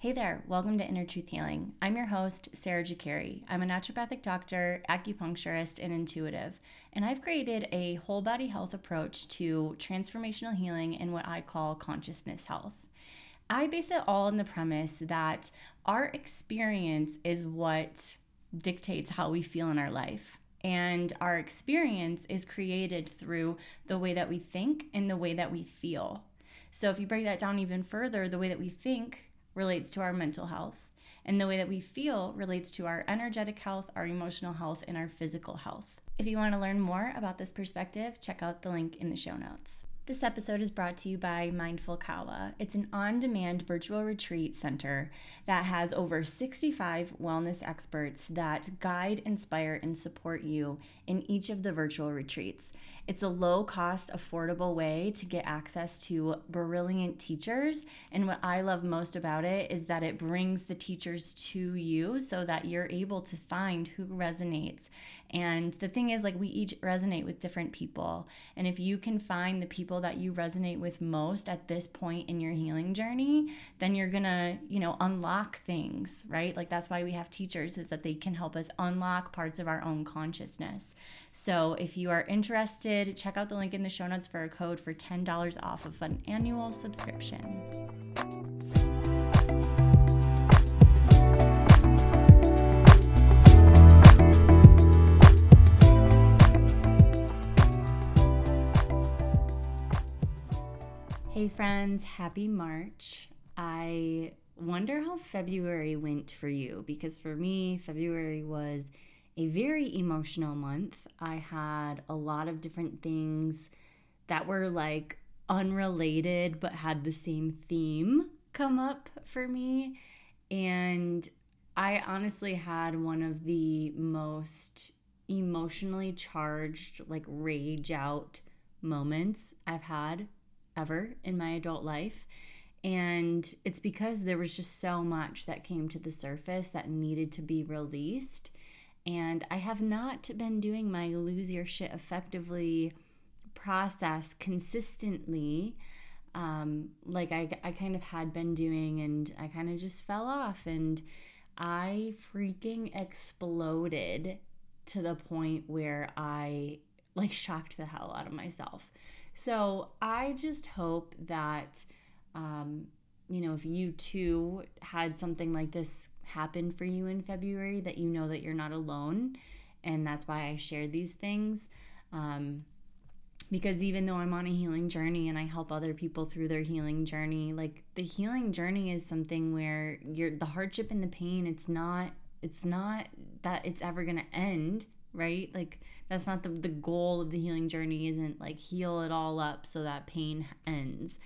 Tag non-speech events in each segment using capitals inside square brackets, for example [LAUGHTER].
Hey there, welcome to Inner Truth Healing. I'm your host, Sarah Ghekiere. I'm a naturopathic doctor, acupuncturist, and intuitive, and I've created a whole body health approach to transformational healing and what I call consciousness health. I base it all on the premise that our experience is what dictates how we feel in our life. And our experience is created through the way that we think and the way that we feel. So, if you break that down even further, the way that we think relates to our mental health, and the way that we feel relates to our energetic health, our emotional health, and our physical health. If you want to learn more about this perspective, check out the link in the show notes. This episode is brought to you by Mindful Kawa. It's an on demand virtual retreat center that has over 65 wellness experts that guide, inspire, and support you in each of the virtual retreats. It's a low cost, affordable way to get access to brilliant teachers. And what I love most about it is that it brings the teachers to you so that you're able to find who resonates. And the thing is, like, we each resonate with different people. And if you can find the people that you resonate with most at this point in your healing journey, then you're gonna, you know, unlock things, right? Like, that's why we have teachers, is that they can help us unlock parts of our own consciousness. So if you are interested, check out the link in the show notes for a code for $10 off of an annual subscription. Hey friends, happy March. I wonder how February went for you because for me, February was a very emotional month. I had a lot of different things that were like unrelated but had the same theme come up for me. And I honestly had one of the most emotionally charged, like rage out moments I've had ever in my adult life. And it's because there was just so much that came to the surface that needed to be released. And I have not been doing my lose your shit effectively process consistently um, like I, I kind of had been doing, and I kind of just fell off. And I freaking exploded to the point where I like shocked the hell out of myself. So I just hope that, um, you know, if you too had something like this happen for you in February, that you know that you're not alone. And that's why I share these things. Um, because even though I'm on a healing journey and I help other people through their healing journey, like the healing journey is something where you're the hardship and the pain, it's not it's not that it's ever to end, right? Like that's not the the goal of the healing journey isn't like heal it all up so that pain ends.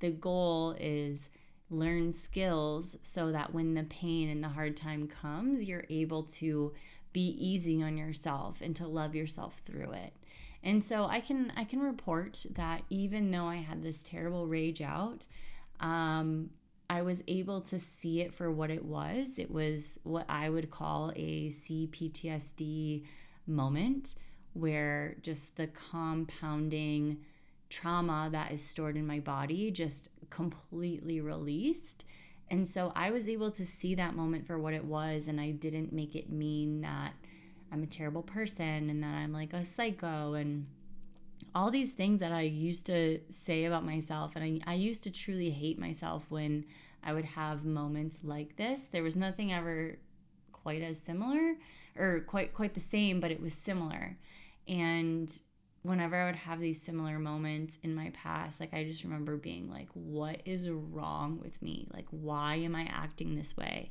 The goal is learn skills so that when the pain and the hard time comes, you're able to be easy on yourself and to love yourself through it. And so I can I can report that even though I had this terrible rage out, um, I was able to see it for what it was. It was what I would call a CPTSD moment where just the compounding trauma that is stored in my body just completely released. And so I was able to see that moment for what it was, and I didn't make it mean that I'm a terrible person and that I'm like a psycho and all these things that I used to say about myself. And I, I used to truly hate myself when I would have moments like this. There was nothing ever quite as similar or quite quite the same, but it was similar. And whenever I would have these similar moments in my past, like I just remember being like, what is wrong with me? Like, why am I acting this way?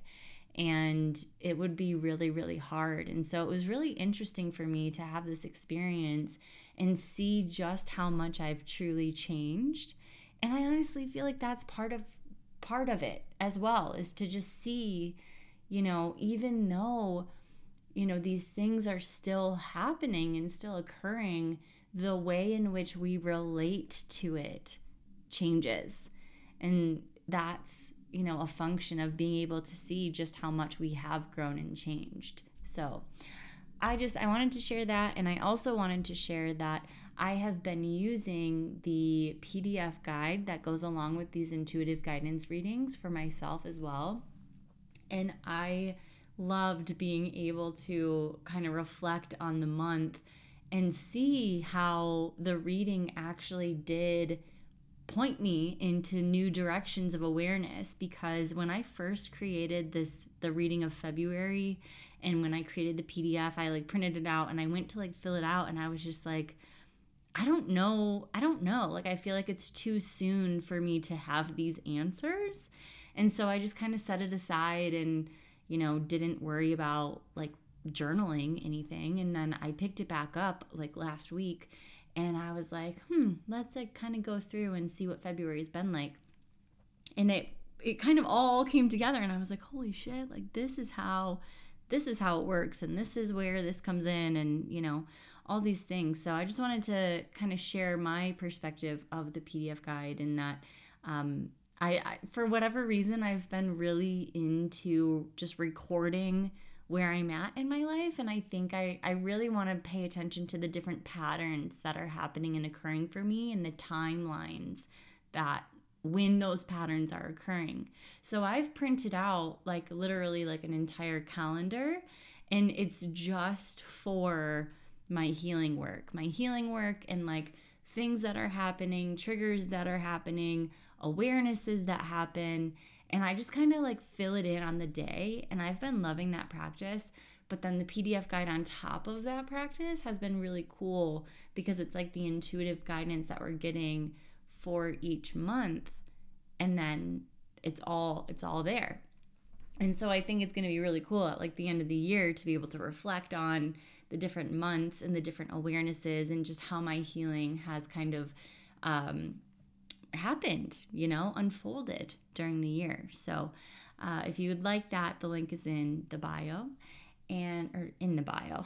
And it would be really, really hard. And so it was really interesting for me to have this experience and see just how much I've truly changed. And I honestly feel like that's part of part of it as well is to just see, you know, even though you know these things are still happening and still occurring the way in which we relate to it changes. And that's, you know, a function of being able to see just how much we have grown and changed. So, I just I wanted to share that and I also wanted to share that I have been using the PDF guide that goes along with these intuitive guidance readings for myself as well. And I loved being able to kind of reflect on the month and see how the reading actually did point me into new directions of awareness because when I first created this the reading of February and when I created the PDF I like printed it out and I went to like fill it out and I was just like I don't know I don't know. Like I feel like it's too soon for me to have these answers. And so I just kind of set it aside and you know didn't worry about like journaling anything and then I picked it back up like last week and I was like, hmm, let's like kind of go through and see what February's been like. And it it kind of all came together and I was like, holy shit, like this is how this is how it works and this is where this comes in and you know all these things so i just wanted to kind of share my perspective of the pdf guide and that um, I, I for whatever reason i've been really into just recording where I'm at in my life. And I think I, I really want to pay attention to the different patterns that are happening and occurring for me and the timelines that when those patterns are occurring. So I've printed out like literally like an entire calendar and it's just for my healing work. My healing work and like things that are happening, triggers that are happening, awarenesses that happen and I just kind of like fill it in on the day. And I've been loving that practice. But then the PDF guide on top of that practice has been really cool because it's like the intuitive guidance that we're getting for each month. And then it's all it's all there. And so I think it's going to be really cool at like the end of the year to be able to reflect on the different months and the different awarenesses and just how my healing has kind of um, happened, you know, unfolded during the year. So uh, if you would like that, the link is in the bio and or in the bio.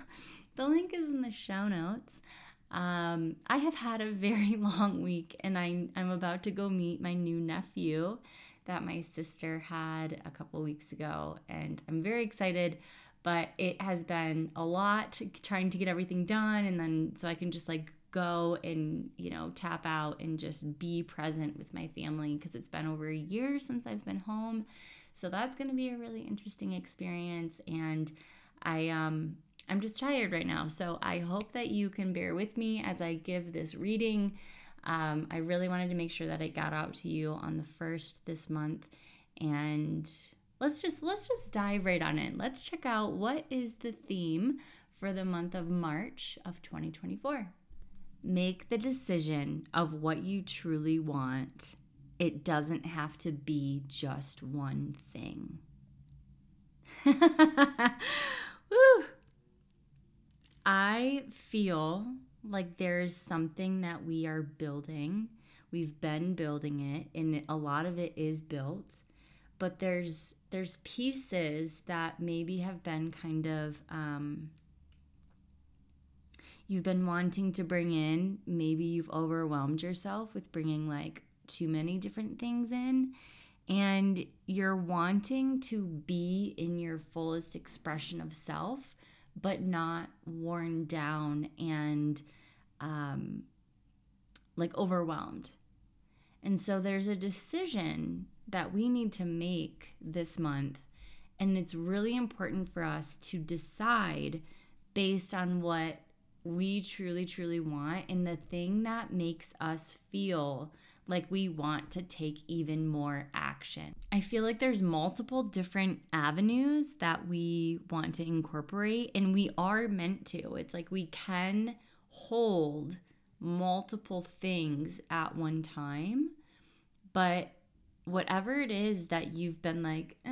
[LAUGHS] the link is in the show notes. Um, I have had a very [LAUGHS] long week and I, I'm about to go meet my new nephew that my sister had a couple weeks ago. And I'm very excited, but it has been a lot trying to get everything done. And then so I can just like go and, you know, tap out and just be present with my family because it's been over a year since I've been home. So that's going to be a really interesting experience and I um I'm just tired right now. So I hope that you can bear with me as I give this reading. Um, I really wanted to make sure that it got out to you on the first this month and let's just let's just dive right on it. Let's check out what is the theme for the month of March of 2024 make the decision of what you truly want. It doesn't have to be just one thing. [LAUGHS] I feel like there's something that we are building. We've been building it, and a lot of it is built. But there's there's pieces that maybe have been kind of um, you've been wanting to bring in, maybe you've overwhelmed yourself with bringing like too many different things in, and you're wanting to be in your fullest expression of self, but not worn down and um, like overwhelmed. And so there's a decision that we need to make this month. And it's really important for us to decide based on what we truly, truly want and the thing that makes us feel like we want to take even more action. I feel like there's multiple different avenues that we want to incorporate, and we are meant to. It's like we can hold multiple things at one time, but whatever it is that you've been like, eh,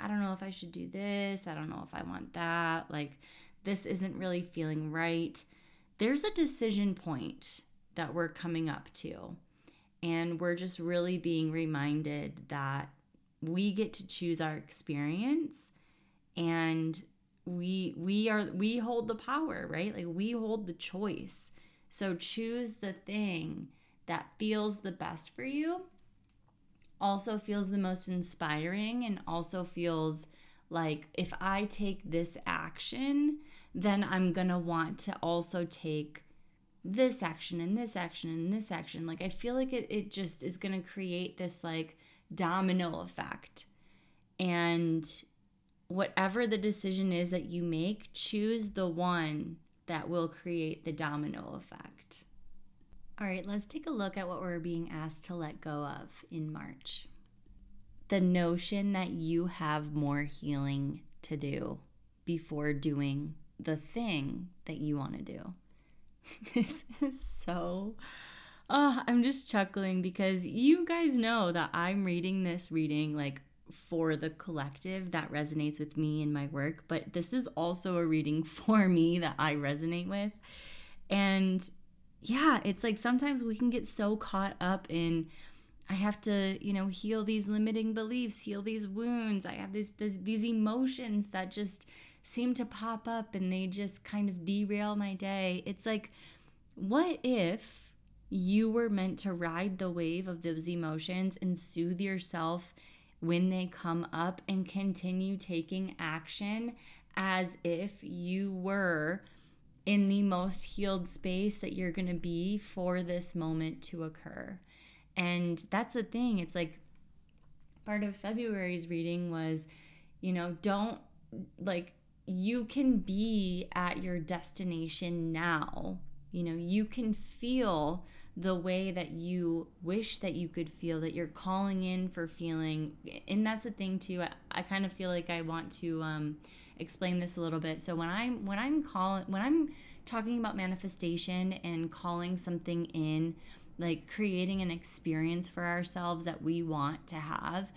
I don't know if I should do this, I don't know if I want that, like, this isn't really feeling right, there's a decision point that we're coming up to. And we're just really being reminded that we get to choose our experience and we we are we hold the power, right? Like we hold the choice. So choose the thing that feels the best for you. Also feels the most inspiring and also feels like if I take this action, then I'm going to want to also take this action and this action and this action. Like I feel like it it just is going to create this like domino effect. And whatever the decision is that you make, choose the one that will create the domino effect. All right, let's take a look at what we're being asked to let go of in March. The notion that you have more healing to do before doing the thing that you want to do. [LAUGHS] this is so. Oh, I'm just chuckling because you guys know that I'm reading this reading like for the collective that resonates with me in my work, but this is also a reading [LAUGHS] for me that I resonate with. And yeah, it's like sometimes we can get so caught up in I have to, you know, heal these limiting beliefs, heal these wounds. I have these, these these emotions that just seem to pop up and they just kind of derail my day. It's like, what if you were meant to ride the wave of those emotions and soothe yourself when they come up and continue taking action as if you were in the most healed space that you're going to be for this moment to occur? And that's the thing. It's like part of February's reading was, you know, don't like you can be at your destination now. You know, you can feel the way that you wish that you could feel that you're calling in for feeling and that's the thing too i, I kind of feel like i want to um, explain this a little bit so when i'm when i'm calling when i'm talking about manifestation and calling something in like creating an experience for ourselves that we want to have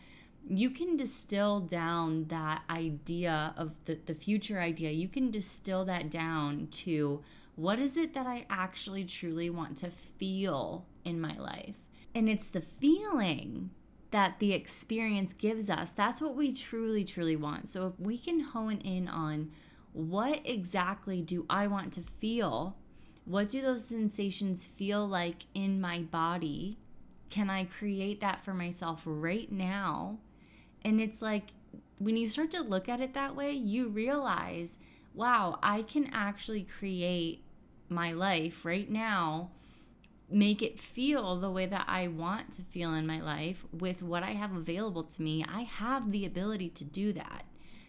you can distill down that idea of the, the future idea, you can distill that down to what is it that I actually truly want to feel in my life? And it's the feeling that the experience gives us. That's what we truly, truly want. So if we can hone in on what exactly do I want to feel? What do those sensations feel like in my body? Can I create that for myself right now? And it's like when you start to look at it that way, you realize, wow, I can actually create my life right now, make it feel the way that I want to feel in my life with what I have available to me. I have the ability to do that.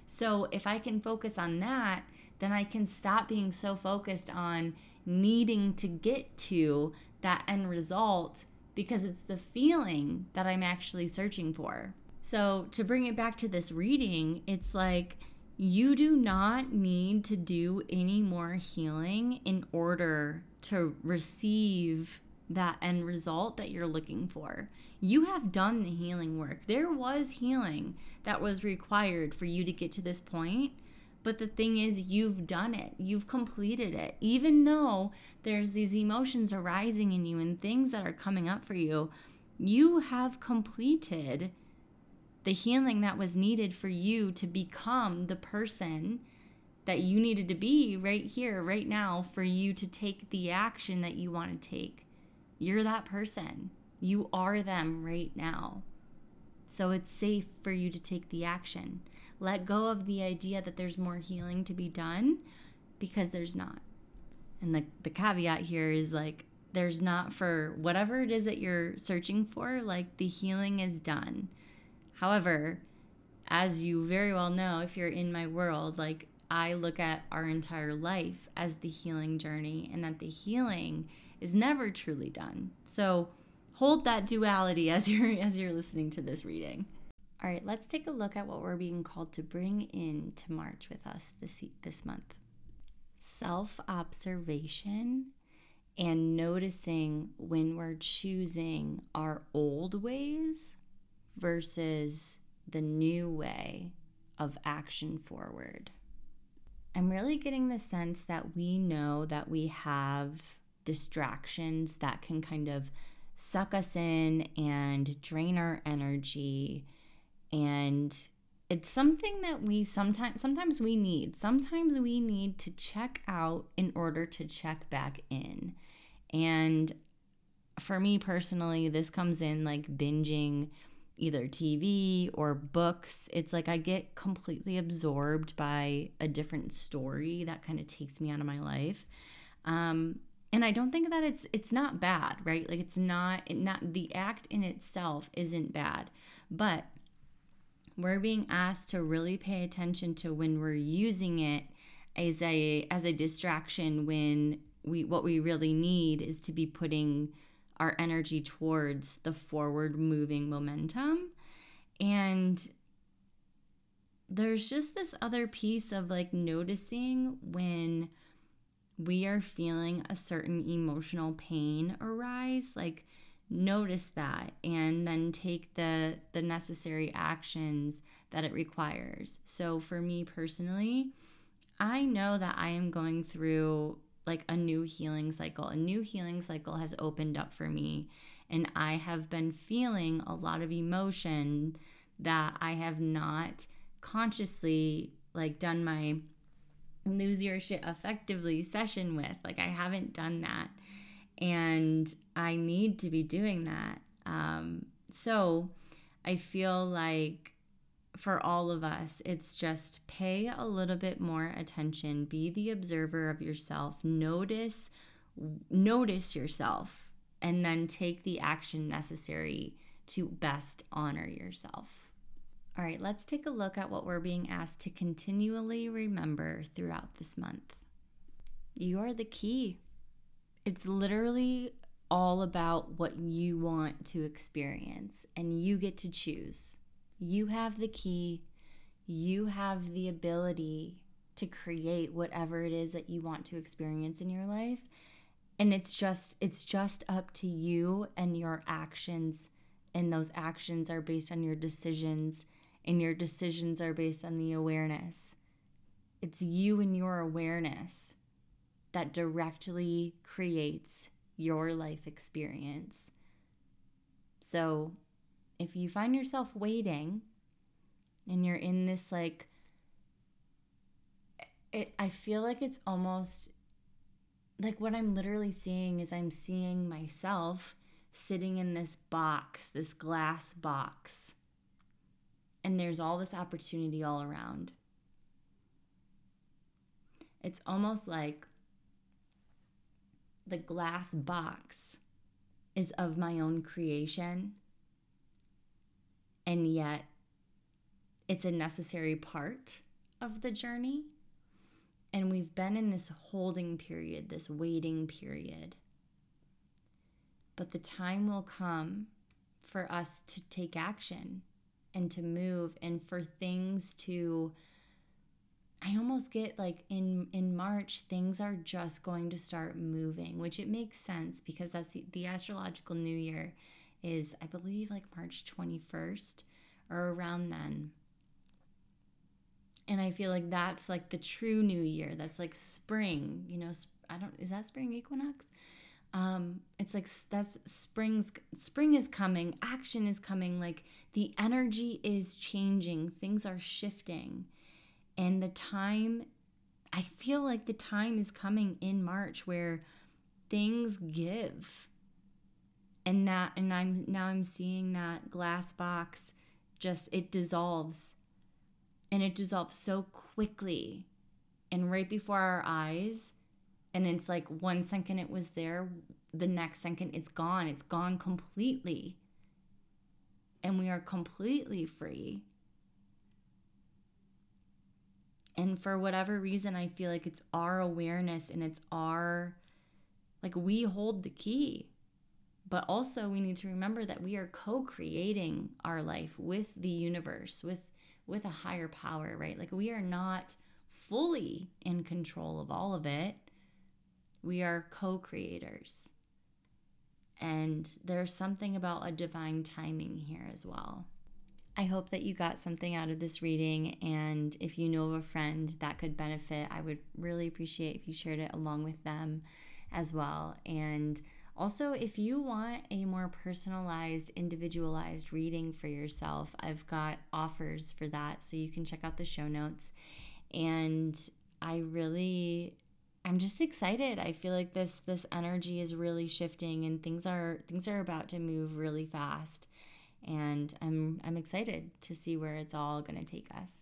So if I can focus on that, then I can stop being so focused on needing to get to that end result because it's the feeling that I'm actually searching for. So, to bring it back to this reading, it's like you do not need to do any more healing in order to receive that end result that you're looking for. You have done the healing work. There was healing that was required for you to get to this point. But the thing is, you've done it. You've completed it. Even though there's these emotions arising in you and things that are coming up for you, you have completed the healing that was needed for you to become the person that you needed to be right here, right now, for you to take the action that you want to take. You're that person. You are them right now. So it's safe for you to take the action. Let go of the idea that there's more healing to be done because there's not. And the, the caveat here is like, there's not for whatever it is that you're searching for, like, the healing is done. However, as you very well know, if you're in my world, like I look at our entire life as the healing journey and that the healing is never truly done. So hold that duality as [LAUGHS] you're as you're listening to this reading. All right, let's take a look at what we're being called to bring in to March with us this this month. Self-observation and noticing when we're choosing our old ways versus the new way of action forward. I'm really getting the sense that we know that we have distractions that can kind of suck us in and drain our energy. And it's something that we sometimes sometimes we need. Sometimes we need to check out in order to check back in. And for me personally this comes in like binging either TV or books. It's like I get completely absorbed by a different story that kind of takes me out of my life. Um, and I don't think that it's it's not bad, right? Like it's not it not the act in itself isn't bad, but we're being asked to really pay attention to when we're using it as a as a distraction when we what we really need is to be putting our energy towards the forward moving momentum. And there's just this other piece of like noticing when we are feeling a certain emotional pain arise like notice that and then take the the necessary actions that it requires. So for me personally i know that i am going through like a new healing cycle a new healing cycle has opened up for me and i have been feeling a lot of emotion that i have not consciously like done my lose your shit effectively session with. Like, I haven't done that. And I need to be doing that. Um, so I feel like for all of us, it's just pay a little bit more attention, be the observer of yourself, notice notice yourself and then take the action necessary to best honor yourself. All right, let's take a look at what we're being asked to continually remember throughout this month. You are the key. It's literally all about what you want to experience, and you get to choose. You have the key, you have the ability to create whatever it is that you want to experience in your life and it's just it's just up to you and your actions and those actions are based on your decisions and your decisions are based on the awareness. It's you and your awareness that directly creates your life experience. So, if you find yourself waiting and you're in this like it I feel like it's almost like what I'm literally seeing is I'm seeing myself sitting in this box, this glass box and there's all this opportunity all around. It's almost like the glass box is of my own creation, and yet it's a necessary part of the journey. And we've been in this holding period, this waiting period. But the time will come for us to take action and to move and for things to I almost get like in in March things are just going to start moving, which it makes sense because that's the, the astrological new year is I believe like March 21st or around then. And I feel like that's like the true new year. That's like spring, you know, I don't is that spring equinox? um it's like that's spring's spring is coming action is coming like the energy is changing things are shifting and the time i feel like the time is coming in march where things give and that and i'm now i'm seeing that glass box just it dissolves. And it dissolves so quickly and right before our eyes. And it's like one second it was there the next second it's gone. It's gone completely. And we are completely free. And for whatever reason i feel like it's our awareness and it's our like we hold the key but also we need to remember that we are co-creating our life with the universe with with a higher power right like we are not fully in control of all of it we are co creators. And there's something about a divine timing here as well. I hope that you got something out of this reading. And if you know of a friend that could benefit, I would really appreciate if you shared it along with them as well. And also, if you want a more personalized, individualized reading for yourself, I've got offers for that. So you can check out the show notes. And I really I'm just excited. I feel like this this energy is really shifting and things are things are about to move really fast. and I'm I'm excited to see where it's all going to take us.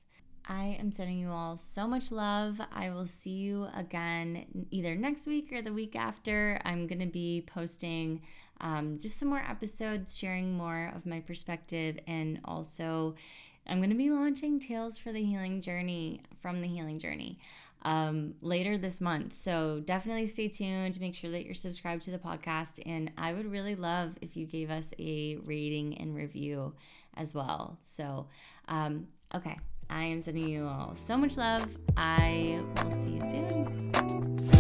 I am sending you all so much love. I will see you again either next week or the week after. I'm going to be posting um, just some more episodes, sharing more of my perspective, and also I'm going to be launching Tales for the Healing Journey from the Healing Journey um, later this month. So definitely stay tuned. Make sure that you're subscribed to the podcast. And I would really love if you gave us a rating and review as well. So, um, okay, I am sending you all so much love. I will see you soon.